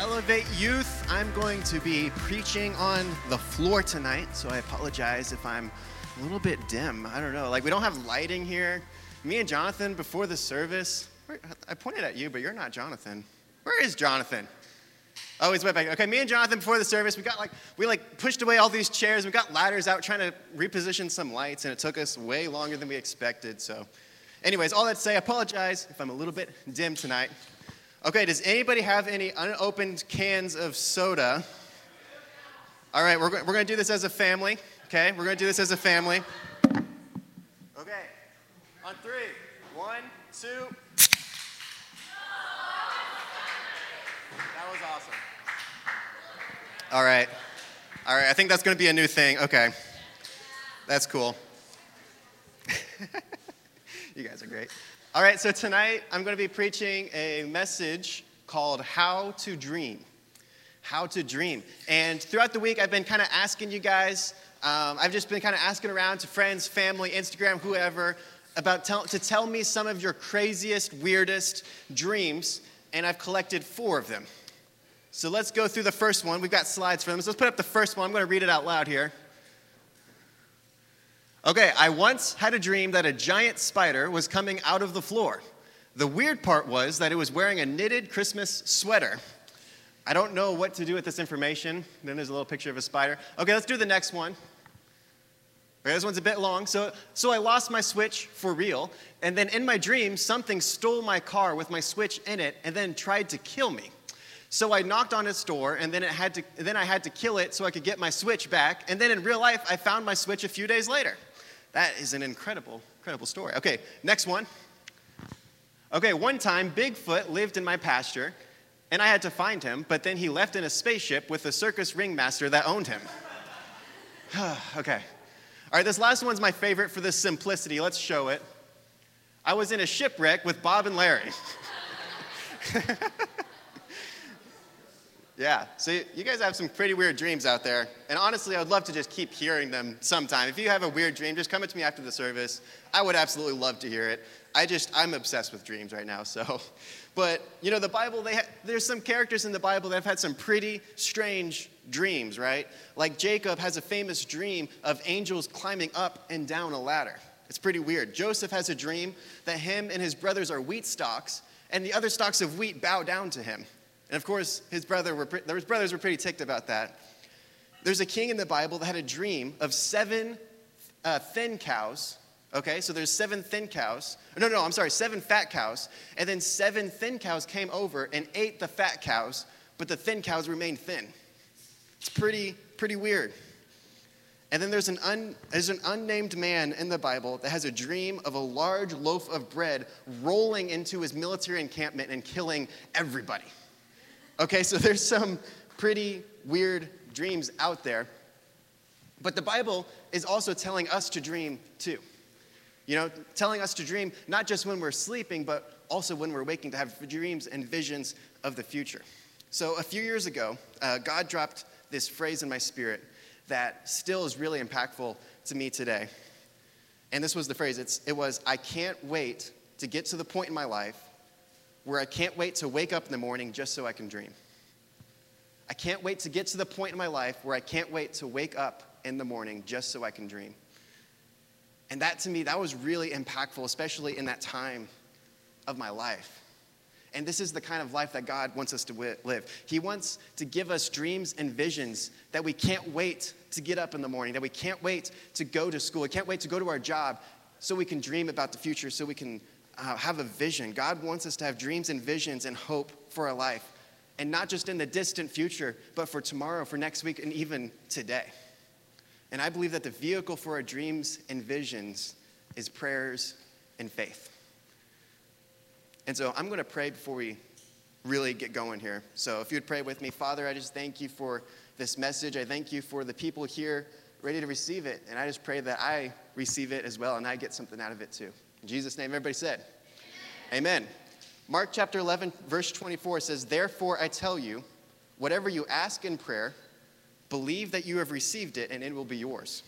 Elevate Youth. I'm going to be preaching on the floor tonight, so I apologize if I'm a little bit dim. I don't know. Like, we don't have lighting here. Me and Jonathan, before the service, I pointed at you, but you're not Jonathan. Where is Jonathan? Oh, he's way back. Okay, me and Jonathan before the service, we got like we like pushed away all these chairs. We got ladders out trying to reposition some lights, and it took us way longer than we expected. So, anyways, all that to say, I apologize if I'm a little bit dim tonight. Okay, does anybody have any unopened cans of soda? All right, we're, we're going to do this as a family. Okay, we're going to do this as a family. Okay, on three. One, two. That was awesome. All right. All right, I think that's going to be a new thing. Okay. That's cool. you guys are great. All right, so tonight I'm going to be preaching a message called How to Dream. How to Dream. And throughout the week, I've been kind of asking you guys, um, I've just been kind of asking around to friends, family, Instagram, whoever, about tell, to tell me some of your craziest, weirdest dreams, and I've collected four of them. So let's go through the first one. We've got slides for them. So let's put up the first one. I'm going to read it out loud here. Okay, I once had a dream that a giant spider was coming out of the floor. The weird part was that it was wearing a knitted Christmas sweater. I don't know what to do with this information. Then there's a little picture of a spider. Okay, let's do the next one. Okay, this one's a bit long. So, so I lost my switch for real, and then in my dream, something stole my car with my switch in it and then tried to kill me. So I knocked on its door, and then, it had to, then I had to kill it so I could get my switch back. And then in real life, I found my switch a few days later. That is an incredible, incredible story. Okay, next one. Okay, one time Bigfoot lived in my pasture, and I had to find him, but then he left in a spaceship with the circus ringmaster that owned him. okay. All right, this last one's my favorite for the simplicity. Let's show it. I was in a shipwreck with Bob and Larry. Yeah, so you guys have some pretty weird dreams out there. And honestly, I would love to just keep hearing them sometime. If you have a weird dream, just come up to me after the service. I would absolutely love to hear it. I just, I'm obsessed with dreams right now, so. But, you know, the Bible, they ha- there's some characters in the Bible that have had some pretty strange dreams, right? Like Jacob has a famous dream of angels climbing up and down a ladder. It's pretty weird. Joseph has a dream that him and his brothers are wheat stalks, and the other stalks of wheat bow down to him. And of course, his, brother were, his brothers were pretty ticked about that. There's a king in the Bible that had a dream of seven uh, thin cows. Okay, so there's seven thin cows. No, no, I'm sorry, seven fat cows. And then seven thin cows came over and ate the fat cows, but the thin cows remained thin. It's pretty, pretty weird. And then there's an, un, there's an unnamed man in the Bible that has a dream of a large loaf of bread rolling into his military encampment and killing everybody. Okay, so there's some pretty weird dreams out there. But the Bible is also telling us to dream too. You know, telling us to dream not just when we're sleeping, but also when we're waking, to have dreams and visions of the future. So a few years ago, uh, God dropped this phrase in my spirit that still is really impactful to me today. And this was the phrase it's, it was, I can't wait to get to the point in my life where I can't wait to wake up in the morning just so I can dream. I can't wait to get to the point in my life where I can't wait to wake up in the morning just so I can dream. And that to me, that was really impactful, especially in that time of my life. And this is the kind of life that God wants us to live. He wants to give us dreams and visions that we can't wait to get up in the morning, that we can't wait to go to school, we can't wait to go to our job so we can dream about the future, so we can uh, have a vision. God wants us to have dreams and visions and hope for our life. And not just in the distant future, but for tomorrow, for next week, and even today. And I believe that the vehicle for our dreams and visions is prayers and faith. And so I'm going to pray before we really get going here. So if you'd pray with me, Father, I just thank you for this message. I thank you for the people here ready to receive it. And I just pray that I receive it as well and I get something out of it too. In Jesus' name, everybody said, Amen. Amen. Mark chapter 11, verse 24 says, Therefore I tell you, whatever you ask in prayer, believe that you have received it and it will be yours.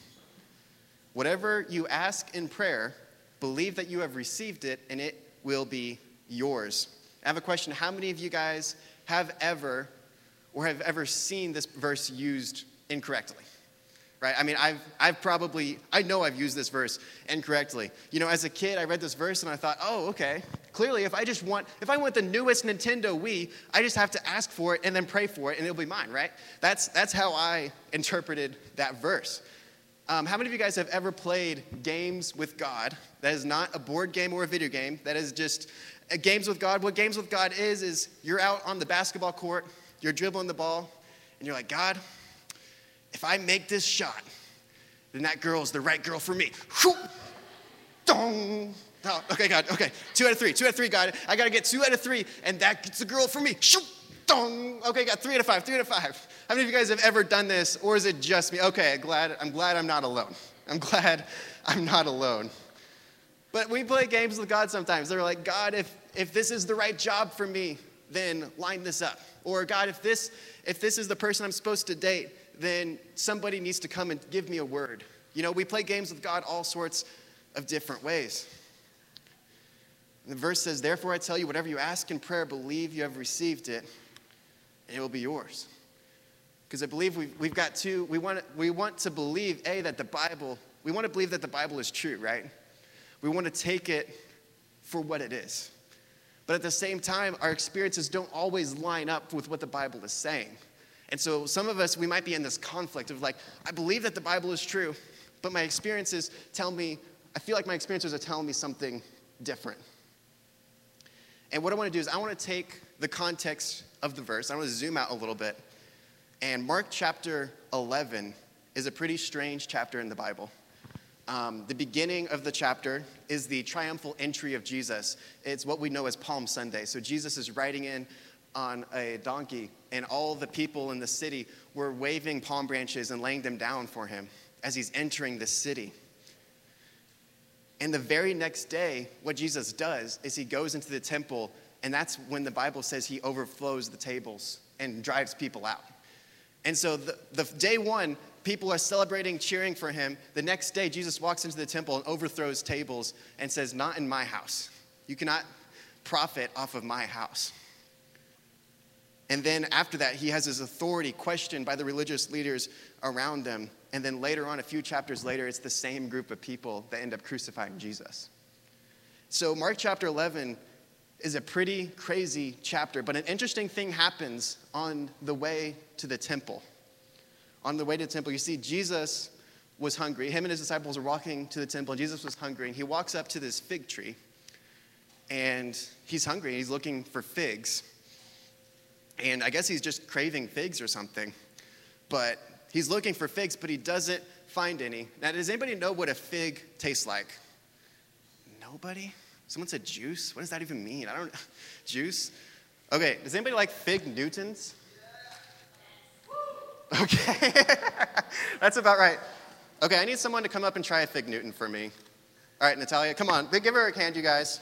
Whatever you ask in prayer, believe that you have received it and it will be yours. I have a question. How many of you guys have ever or have ever seen this verse used incorrectly? Right? I mean, I've, I've probably, I know I've used this verse incorrectly. You know, as a kid, I read this verse and I thought, oh, okay. Clearly, if I just want, if I want the newest Nintendo Wii, I just have to ask for it and then pray for it and it'll be mine, right? That's, that's how I interpreted that verse. Um, how many of you guys have ever played games with God that is not a board game or a video game, that is just uh, games with God? What games with God is, is you're out on the basketball court, you're dribbling the ball, and you're like, God, if I make this shot, then that girl is the right girl for me. Dong. Oh, okay, God, okay. Two out of three, two out of three, God. I gotta get two out of three, and that gets the girl for me. Shoot. Dong. Okay, got three out of five, three out of five. How many of you guys have ever done this, or is it just me? Okay, glad, I'm glad I'm not alone. I'm glad I'm not alone. But we play games with God sometimes. They're like, God, if, if this is the right job for me, then line this up. Or God, if this, if this is the person I'm supposed to date, then somebody needs to come and give me a word. You know, we play games with God all sorts of different ways. And the verse says, Therefore I tell you, whatever you ask in prayer, believe you have received it, and it will be yours. Because I believe we've, we've got two, we want, we want to believe, A, that the Bible, we want to believe that the Bible is true, right? We want to take it for what it is. But at the same time, our experiences don't always line up with what the Bible is saying. And so some of us, we might be in this conflict of like, I believe that the Bible is true, but my experiences tell me, I feel like my experiences are telling me something different. And what I want to do is I want to take the context of the verse, I want to zoom out a little bit. And Mark chapter 11 is a pretty strange chapter in the Bible. Um, the beginning of the chapter is the triumphal entry of Jesus. It's what we know as Palm Sunday. So Jesus is riding in on a donkey, and all the people in the city were waving palm branches and laying them down for him as he's entering the city. And the very next day, what Jesus does is he goes into the temple, and that's when the Bible says he overflows the tables and drives people out. And so, the, the day one, people are celebrating, cheering for him. The next day, Jesus walks into the temple and overthrows tables and says, Not in my house. You cannot profit off of my house. And then after that, he has his authority questioned by the religious leaders around them. And then later on, a few chapters later, it's the same group of people that end up crucifying Jesus. So, Mark chapter 11 is a pretty crazy chapter, but an interesting thing happens on the way to the temple. On the way to the temple, you see, Jesus was hungry. Him and his disciples were walking to the temple, and Jesus was hungry. And he walks up to this fig tree, and he's hungry, and he's looking for figs. And I guess he's just craving figs or something. But he's looking for figs, but he doesn't find any. Now, does anybody know what a fig tastes like? Nobody? Someone said juice? What does that even mean? I don't Juice? Okay, does anybody like fig Newtons? Okay, that's about right. Okay, I need someone to come up and try a fig Newton for me. All right, Natalia, come on. Give her a hand, you guys.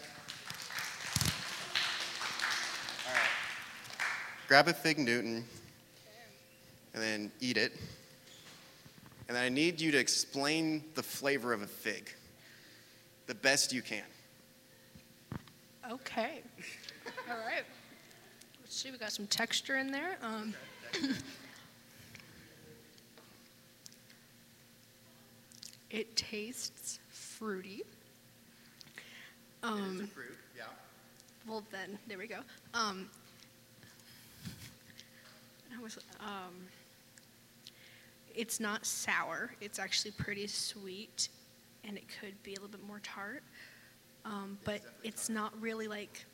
Grab a fig Newton and then eat it. And I need you to explain the flavor of a fig the best you can. Okay. All right. Let's see, we got some texture in there. Um, it tastes fruity. Um, fruit, yeah. Well, then, there we go. Um, was, um, it's not sour. It's actually pretty sweet, and it could be a little bit more tart. Um, but it's not really like,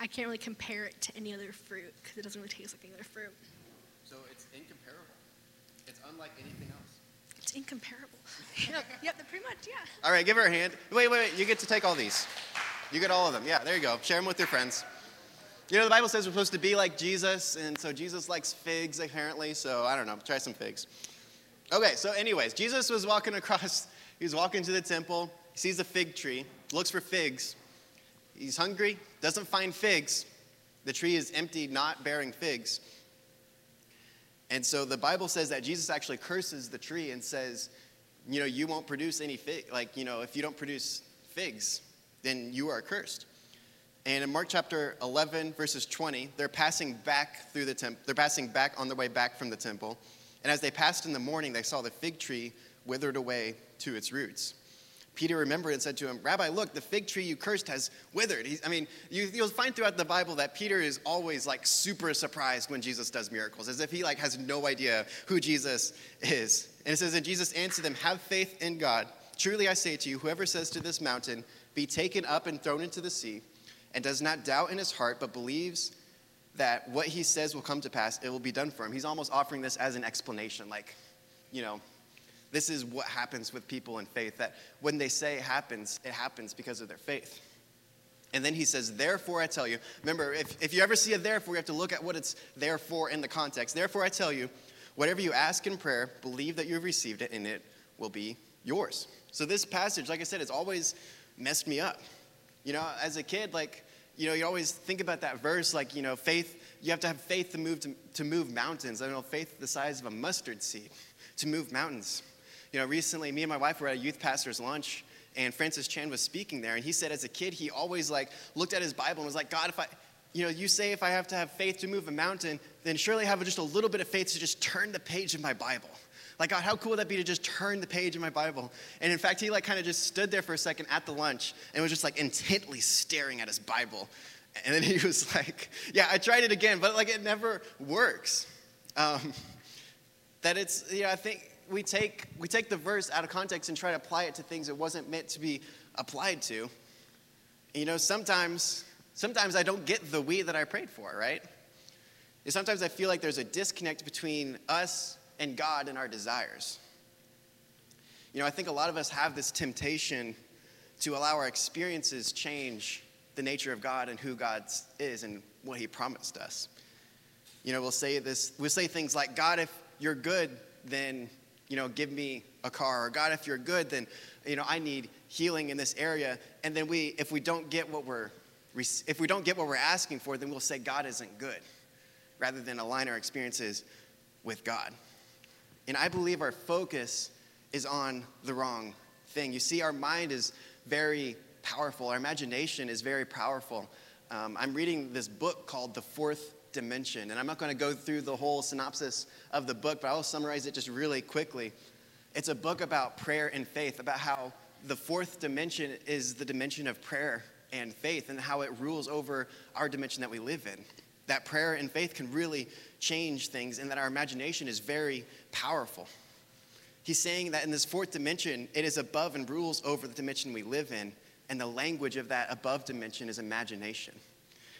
I can't really compare it to any other fruit because it doesn't really taste like any other fruit. So it's incomparable. It's unlike anything else. It's incomparable. yep, yep, pretty much, yeah. All right, give her a hand. Wait, wait, wait. You get to take all these. You get all of them. Yeah, there you go. Share them with your friends. You know, the Bible says we're supposed to be like Jesus, and so Jesus likes figs, apparently, so I don't know, try some figs. Okay, so, anyways, Jesus was walking across, he was walking to the temple, he sees a fig tree, looks for figs. He's hungry, doesn't find figs. The tree is empty, not bearing figs. And so the Bible says that Jesus actually curses the tree and says, you know, you won't produce any fig. Like, you know, if you don't produce figs, then you are cursed. And in Mark chapter 11, verses 20, they're passing back through the temple. They're passing back on their way back from the temple. And as they passed in the morning, they saw the fig tree withered away to its roots. Peter remembered and said to him, Rabbi, look, the fig tree you cursed has withered. He, I mean, you, will find throughout the Bible that Peter is always like super surprised when Jesus does miracles, as if he like has no idea who Jesus is. And it says, and Jesus answered them, Have faith in God. Truly I say to you, whoever says to this mountain, Be taken up and thrown into the sea, and does not doubt in his heart, but believes that what he says will come to pass, it will be done for him. He's almost offering this as an explanation, like, you know, this is what happens with people in faith that when they say it happens, it happens because of their faith. And then he says, Therefore I tell you. Remember, if, if you ever see a therefore, you have to look at what it's there for in the context. Therefore I tell you, whatever you ask in prayer, believe that you have received it, and it will be yours. So this passage, like I said, it's always messed me up. You know, as a kid, like, you know, you always think about that verse, like, you know, faith, you have to have faith to move, to, to move mountains. I don't know, faith the size of a mustard seed to move mountains. You know, recently, me and my wife were at a youth pastor's lunch, and Francis Chan was speaking there, and he said as a kid, he always like looked at his Bible and was like, God, if I, you know, you say if I have to have faith to move a mountain, then surely I have just a little bit of faith to just turn the page of my Bible. Like, God, how cool would that be to just turn the page in my Bible? And in fact, he like kind of just stood there for a second at the lunch and was just like intently staring at his Bible. And then he was like, Yeah, I tried it again, but like it never works. Um, that it's, you know, I think we take, we take the verse out of context and try to apply it to things it wasn't meant to be applied to. You know, sometimes, sometimes I don't get the Wii that I prayed for, right? And sometimes I feel like there's a disconnect between us and God and our desires. You know, I think a lot of us have this temptation to allow our experiences change the nature of God and who God is and what He promised us. You know, we'll say this, we'll say things like, God, if you're good, then you know, give me a car. Or God, if you're good, then, you know, I need healing in this area. And then we, if we don't get what we're, if we don't get what we're asking for, then we'll say God isn't good, rather than align our experiences with God. And I believe our focus is on the wrong thing. You see, our mind is very powerful. Our imagination is very powerful. Um, I'm reading this book called The Fourth dimension. And I'm not going to go through the whole synopsis of the book, but I'll summarize it just really quickly. It's a book about prayer and faith, about how the fourth dimension is the dimension of prayer and faith, and how it rules over our dimension that we live in. That prayer and faith can really change things, and that our imagination is very powerful. He's saying that in this fourth dimension, it is above and rules over the dimension we live in, and the language of that above dimension is imagination.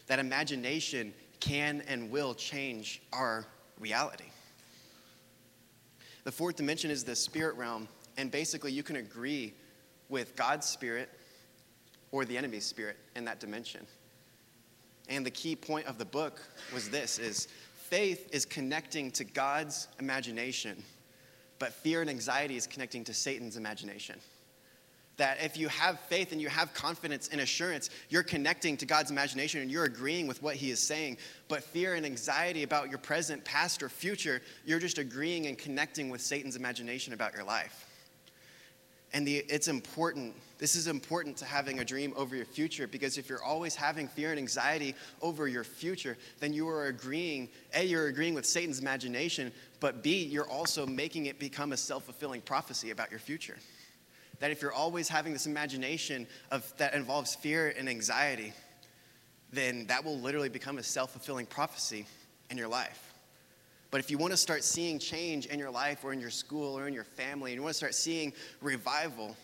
That imagination can and will change our reality. The fourth dimension is the spirit realm, and basically you can agree with God's spirit or the enemy's spirit in that dimension. And the key point of the book was this is faith is connecting to God's imagination, but fear and anxiety is connecting to Satan's imagination that if you have faith and you have confidence and assurance, you're connecting to God's imagination and you're agreeing with what He is saying. But fear and anxiety about your present, past, or future, you're just agreeing and connecting with Satan's imagination about your life. And the, it's important, this is important to having a dream over your future because if you're always having fear and anxiety over your future, then you are agreeing, A, you're agreeing with Satan's imagination, but B, you're also making it become a self fulfilling prophecy about your future that if you're always having this imagination of that involves fear and anxiety, then that will literally become a self-fulfilling prophecy in your life. But if you want to start seeing change in your life or in your school or in your family, and you want to start seeing revival,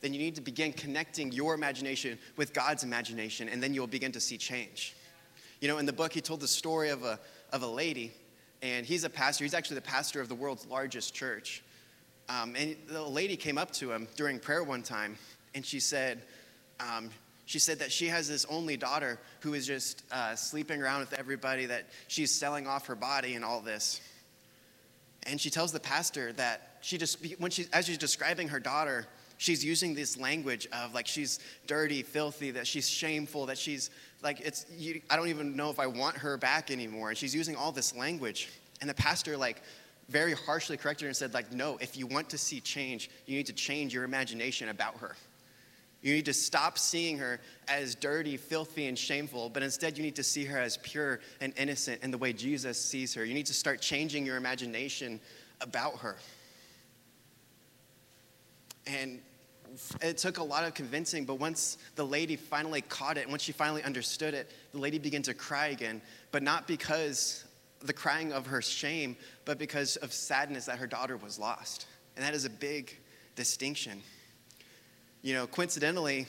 then you need to begin connecting your imagination with God's imagination, and then you'll begin to see change. You know, in the book, he told the story of a, of a lady, and he's a pastor. He's actually the pastor of the world's largest church. Um, and the lady came up to him during prayer one time, and she said, um, she said that she has this only daughter who is just uh, sleeping around with everybody, that she's selling off her body and all this. And she tells the pastor that she just, when she, as she's describing her daughter, she's using this language of like she's dirty, filthy, that she's shameful, that she's like, it's, you, I don't even know if I want her back anymore. And she's using all this language. And the pastor, like, very harshly corrected her and said, like, no, if you want to see change, you need to change your imagination about her. You need to stop seeing her as dirty, filthy, and shameful, but instead you need to see her as pure and innocent in the way Jesus sees her. You need to start changing your imagination about her. And it took a lot of convincing, but once the lady finally caught it, and once she finally understood it, the lady began to cry again, but not because the crying of her shame, but because of sadness that her daughter was lost. And that is a big distinction. You know, coincidentally,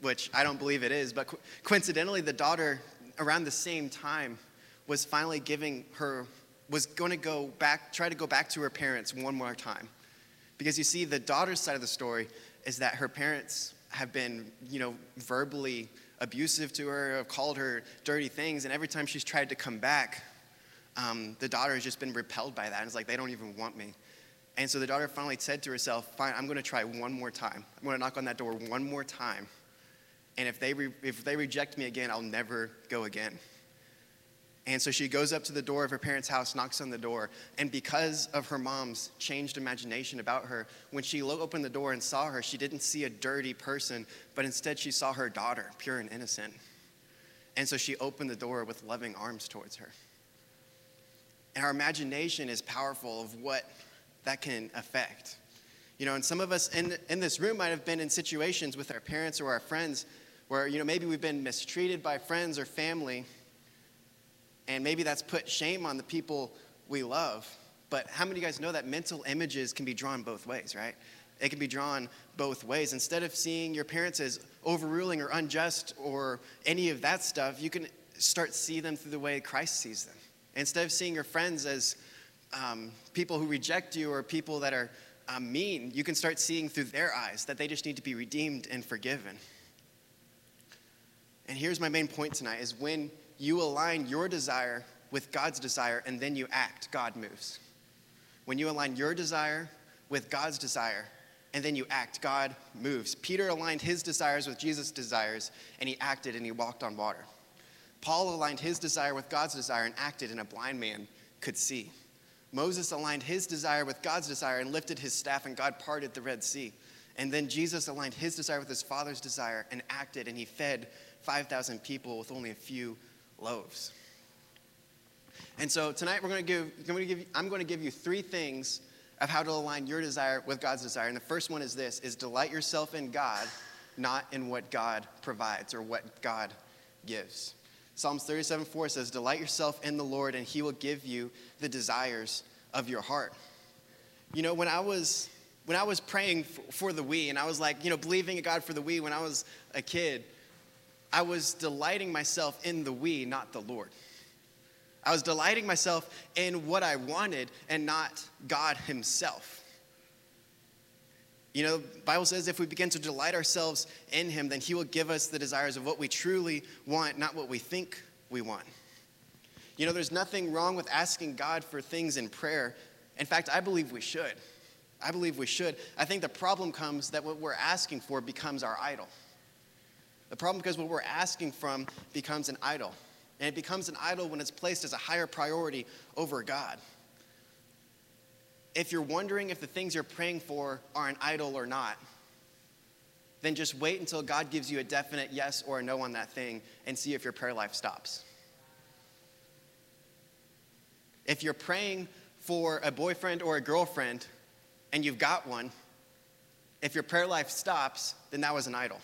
which I don't believe it is, but coincidentally, the daughter around the same time was finally giving her, was going to go back, try to go back to her parents one more time. Because you see, the daughter's side of the story is that her parents have been, you know, verbally abusive to her, have called her dirty things, and every time she's tried to come back, um, the daughter has just been repelled by that. It's like, they don't even want me. And so the daughter finally said to herself, Fine, I'm going to try one more time. I'm going to knock on that door one more time. And if they, re- if they reject me again, I'll never go again. And so she goes up to the door of her parents' house, knocks on the door, and because of her mom's changed imagination about her, when she opened the door and saw her, she didn't see a dirty person, but instead she saw her daughter, pure and innocent. And so she opened the door with loving arms towards her. And our imagination is powerful of what that can affect. You know, and some of us in, in this room might have been in situations with our parents or our friends where, you know, maybe we've been mistreated by friends or family, and maybe that's put shame on the people we love. But how many of you guys know that mental images can be drawn both ways, right? It can be drawn both ways. Instead of seeing your parents as overruling or unjust or any of that stuff, you can start see them through the way Christ sees them. Instead of seeing your friends as um, people who reject you or people that are um, mean, you can start seeing through their eyes that they just need to be redeemed and forgiven. And here's my main point tonight is when you align your desire with God's desire and then you act, God moves. When you align your desire with God's desire and then you act, God moves. Peter aligned his desires with Jesus' desires and he acted and he walked on water. Paul aligned his desire with God's desire and acted, and a blind man could see. Moses aligned his desire with God's desire and lifted his staff, and God parted the Red Sea. And then Jesus aligned his desire with his Father's desire and acted, and he fed 5,000 people with only a few loaves. And so tonight we're going to give, I'm going to give, I'm going to give you three things of how to align your desire with God's desire. And the first one is this is delight yourself in God, not in what God provides or what God gives. Psalms 37 4 says, Delight yourself in the Lord, and he will give you the desires of your heart. You know, when I was when I was praying for the Wii, and I was like, you know, believing in God for the Wii when I was a kid, I was delighting myself in the Wii, not the Lord. I was delighting myself in what I wanted and not God Himself. You know, Bible says if we begin to delight ourselves in him, then he will give us the desires of what we truly want, not what we think we want. You know, there's nothing wrong with asking God for things in prayer. In fact, I believe we should. I believe we should. I think the problem comes that what we're asking for becomes our idol. The problem because what we're asking from becomes an idol. And it becomes an idol when it's placed as a higher priority over God if you're wondering if the things you're praying for are an idol or not, then just wait until God gives you a definite yes or a no on that thing and see if your prayer life stops. If you're praying for a boyfriend or a girlfriend and you've got one, if your prayer life stops, then that was an idol.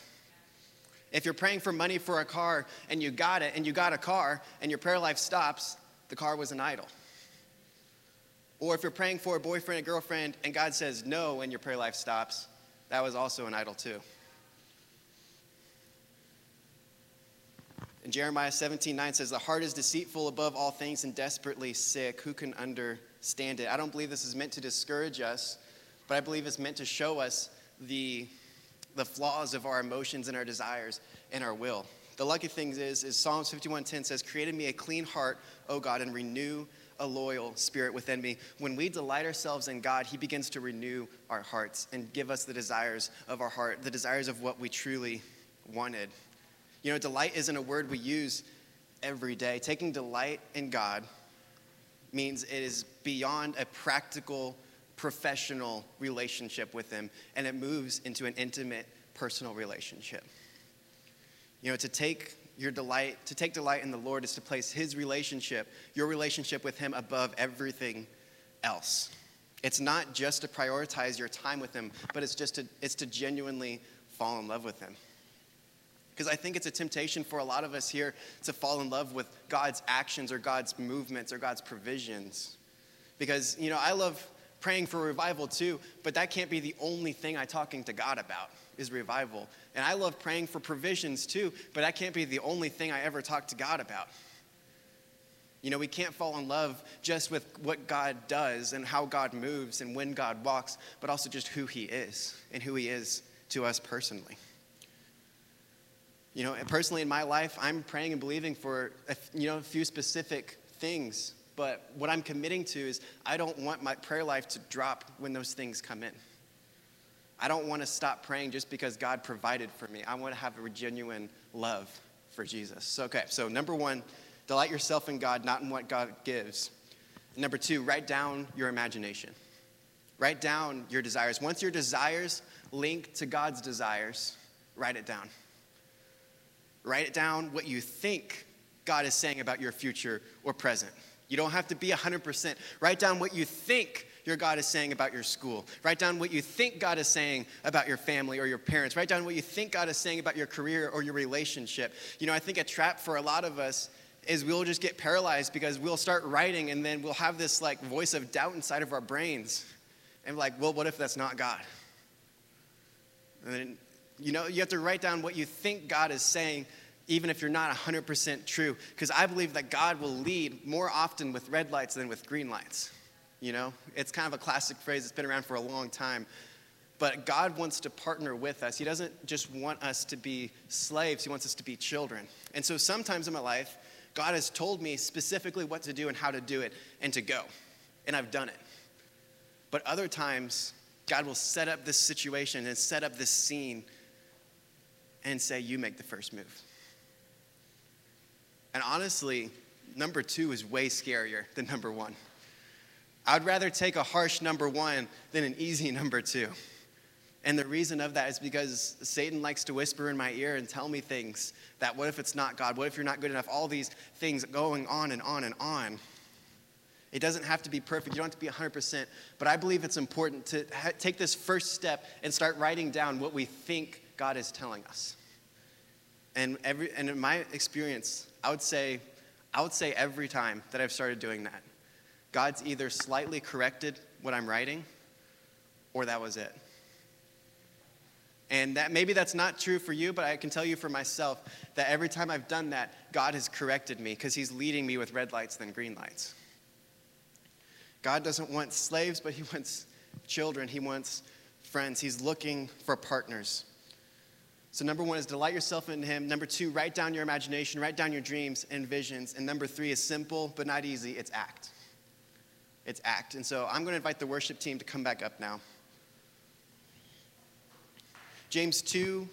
If you're praying for money for a car and you got it and you got a car and your prayer life stops, the car was an idol. Or if you're praying for a boyfriend, a girlfriend, and God says no and your prayer life stops, that was also an idol too. And Jeremiah 17 9 says, The heart is deceitful above all things and desperately sick. Who can understand it? I don't believe this is meant to discourage us, but I believe it's meant to show us the, the flaws of our emotions and our desires and our will. The lucky thing is, is Psalms 51:10 says, Created me a clean heart, O God, and renew a loyal spirit within me. When we delight ourselves in God, He begins to renew our hearts and give us the desires of our heart, the desires of what we truly wanted. You know, delight isn't a word we use every day. Taking delight in God means it is beyond a practical, professional relationship with Him, and it moves into an intimate, personal relationship. You know, to take your delight, to take delight in the Lord is to place his relationship, your relationship with him above everything else. It's not just to prioritize your time with him, but it's just to, it's to genuinely fall in love with him. Because I think it's a temptation for a lot of us here to fall in love with God's actions or God's movements or God's provisions. Because, you know, I love praying for revival too, but that can't be the only thing I'm talking to God about is revival. And I love praying for provisions too, but that can't be the only thing I ever talk to God about. You know, we can't fall in love just with what God does and how God moves and when God walks, but also just who He is and who He is to us personally. You know, personally in my life, I'm praying and believing for a, you know, a few specific things, but what I'm committing to is I don't want my prayer life to drop when those things come in. I don't want to stop praying just because God provided for me. I want to have a genuine love for Jesus. So, okay, so number one, delight yourself in God, not in what God gives. Number two, write down your imagination. Write down your desires. Once your desires link to God's desires, write it down. Write it down what you think God is saying about your future or present. You don't have to be 100%. Write down what you think your God is saying about your school. Write down what you think God is saying about your family or your parents. Write down what you think God is saying about your career or your relationship. You know, I think a trap for a lot of us is we'll just get paralyzed because we'll start writing and then we'll have this like voice of doubt inside of our brains. And like, well, what if that's not God? And then, you know, you have to write down what you think God is saying even if you're not 100% true. Because I believe that God will lead more often with red lights than with green lights. You know, it's kind of a classic phrase it's been around for a long time. But God wants to partner with us. He doesn't just want us to be slaves, He wants us to be children. And so sometimes in my life, God has told me specifically what to do and how to do it and to go. And I've done it. But other times, God will set up this situation and set up this scene and say, You make the first move. And honestly, number two is way scarier than number one. I'd rather take a harsh number one than an easy number two. And the reason of that is because Satan likes to whisper in my ear and tell me things that what if it's not God? What if you're not good enough? All these things going on and on and on. It doesn't have to be perfect. You don't have to be 100%. But I believe it's important to ha- take this first step and start writing down what we think God is telling us. And, every, and in my experience, I would say, I would say every time that I've started doing that, God's either slightly corrected what I'm writing, or that was it. And that maybe that's not true for you, but I can tell you for myself that every time I've done that, God has corrected me because He's leading me with red lights than green lights. God doesn't want slaves, but He wants children. He wants friends. He's looking for partners. So, number one is delight yourself in Him. Number two, write down your imagination, write down your dreams and visions. And number three is simple but not easy it's act. It's act. And so, I'm going to invite the worship team to come back up now. James 2,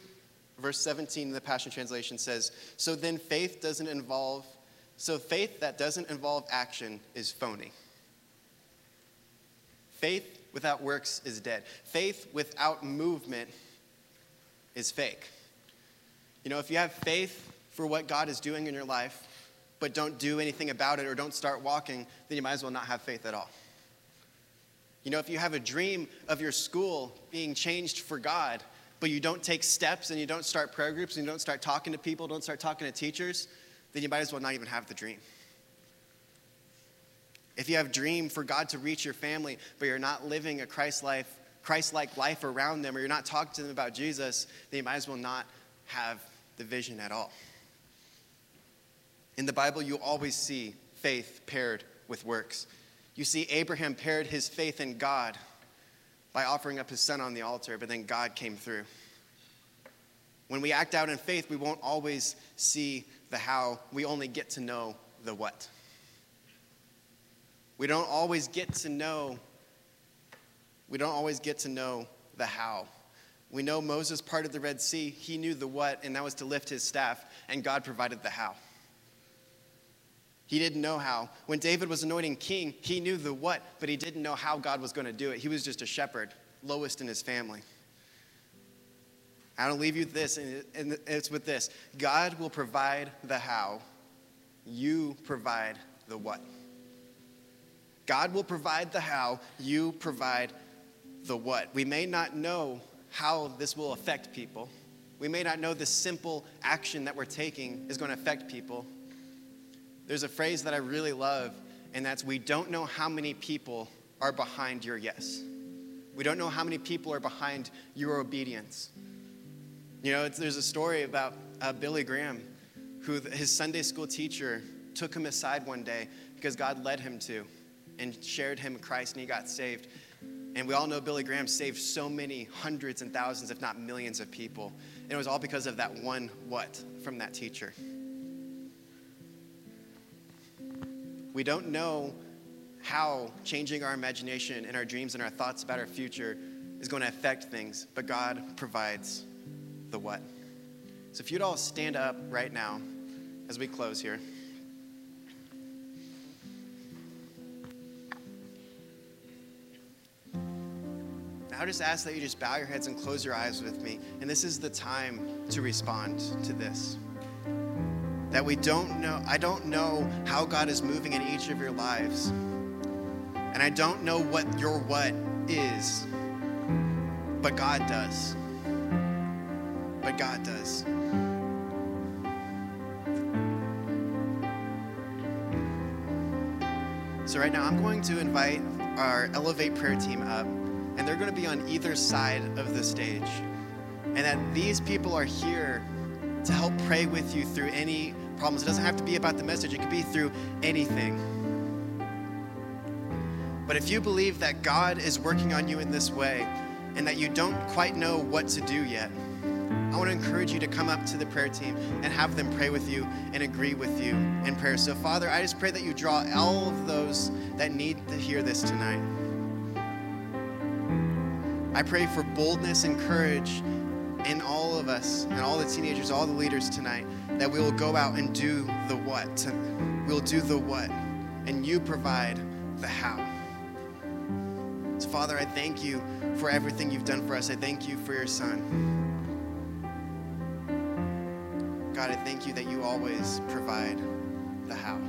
verse 17 in the Passion Translation says, So then faith doesn't involve, so faith that doesn't involve action is phony. Faith without works is dead. Faith without movement is fake. You know, if you have faith for what God is doing in your life, but don't do anything about it or don't start walking, then you might as well not have faith at all. You know, if you have a dream of your school being changed for God, but you don't take steps and you don't start prayer groups and you don't start talking to people, don't start talking to teachers, then you might as well not even have the dream. If you have dream for God to reach your family, but you're not living a Christ life, Christ-like life around them, or you're not talking to them about Jesus, then you might as well not have the vision at all. In the Bible, you always see faith paired with works. You see Abraham paired his faith in God by offering up his son on the altar, but then God came through. When we act out in faith, we won't always see the how, we only get to know the what. We don't always get to know we don't always get to know the how. We know Moses parted the Red Sea, he knew the what, and that was to lift his staff, and God provided the how. He didn't know how. When David was anointing king, he knew the what, but he didn't know how God was going to do it. He was just a shepherd, lowest in his family. I don't leave you with this, and it's with this God will provide the how, you provide the what. God will provide the how, you provide the what. We may not know how this will affect people. We may not know the simple action that we're taking is going to affect people. There's a phrase that I really love, and that's we don't know how many people are behind your yes. We don't know how many people are behind your obedience. You know, there's a story about uh, Billy Graham, who his Sunday school teacher took him aside one day because God led him to and shared him Christ and he got saved. And we all know Billy Graham saved so many hundreds and thousands, if not millions, of people. And it was all because of that one what from that teacher. We don't know how changing our imagination and our dreams and our thoughts about our future is going to affect things, but God provides the what. So if you'd all stand up right now as we close here. I just ask that you just bow your heads and close your eyes with me. And this is the time to respond to this. That we don't know, I don't know how God is moving in each of your lives. And I don't know what your what is, but God does. But God does. So, right now, I'm going to invite our Elevate prayer team up and they're going to be on either side of the stage. And that these people are here to help pray with you through any problems. It doesn't have to be about the message, it could be through anything. But if you believe that God is working on you in this way and that you don't quite know what to do yet, I want to encourage you to come up to the prayer team and have them pray with you and agree with you in prayer. So, Father, I just pray that you draw all of those that need to hear this tonight. I pray for boldness and courage in all of us and all the teenagers, all the leaders tonight, that we will go out and do the what. We'll do the what, and you provide the how. So, Father, I thank you for everything you've done for us. I thank you for your Son. God, I thank you that you always provide the how.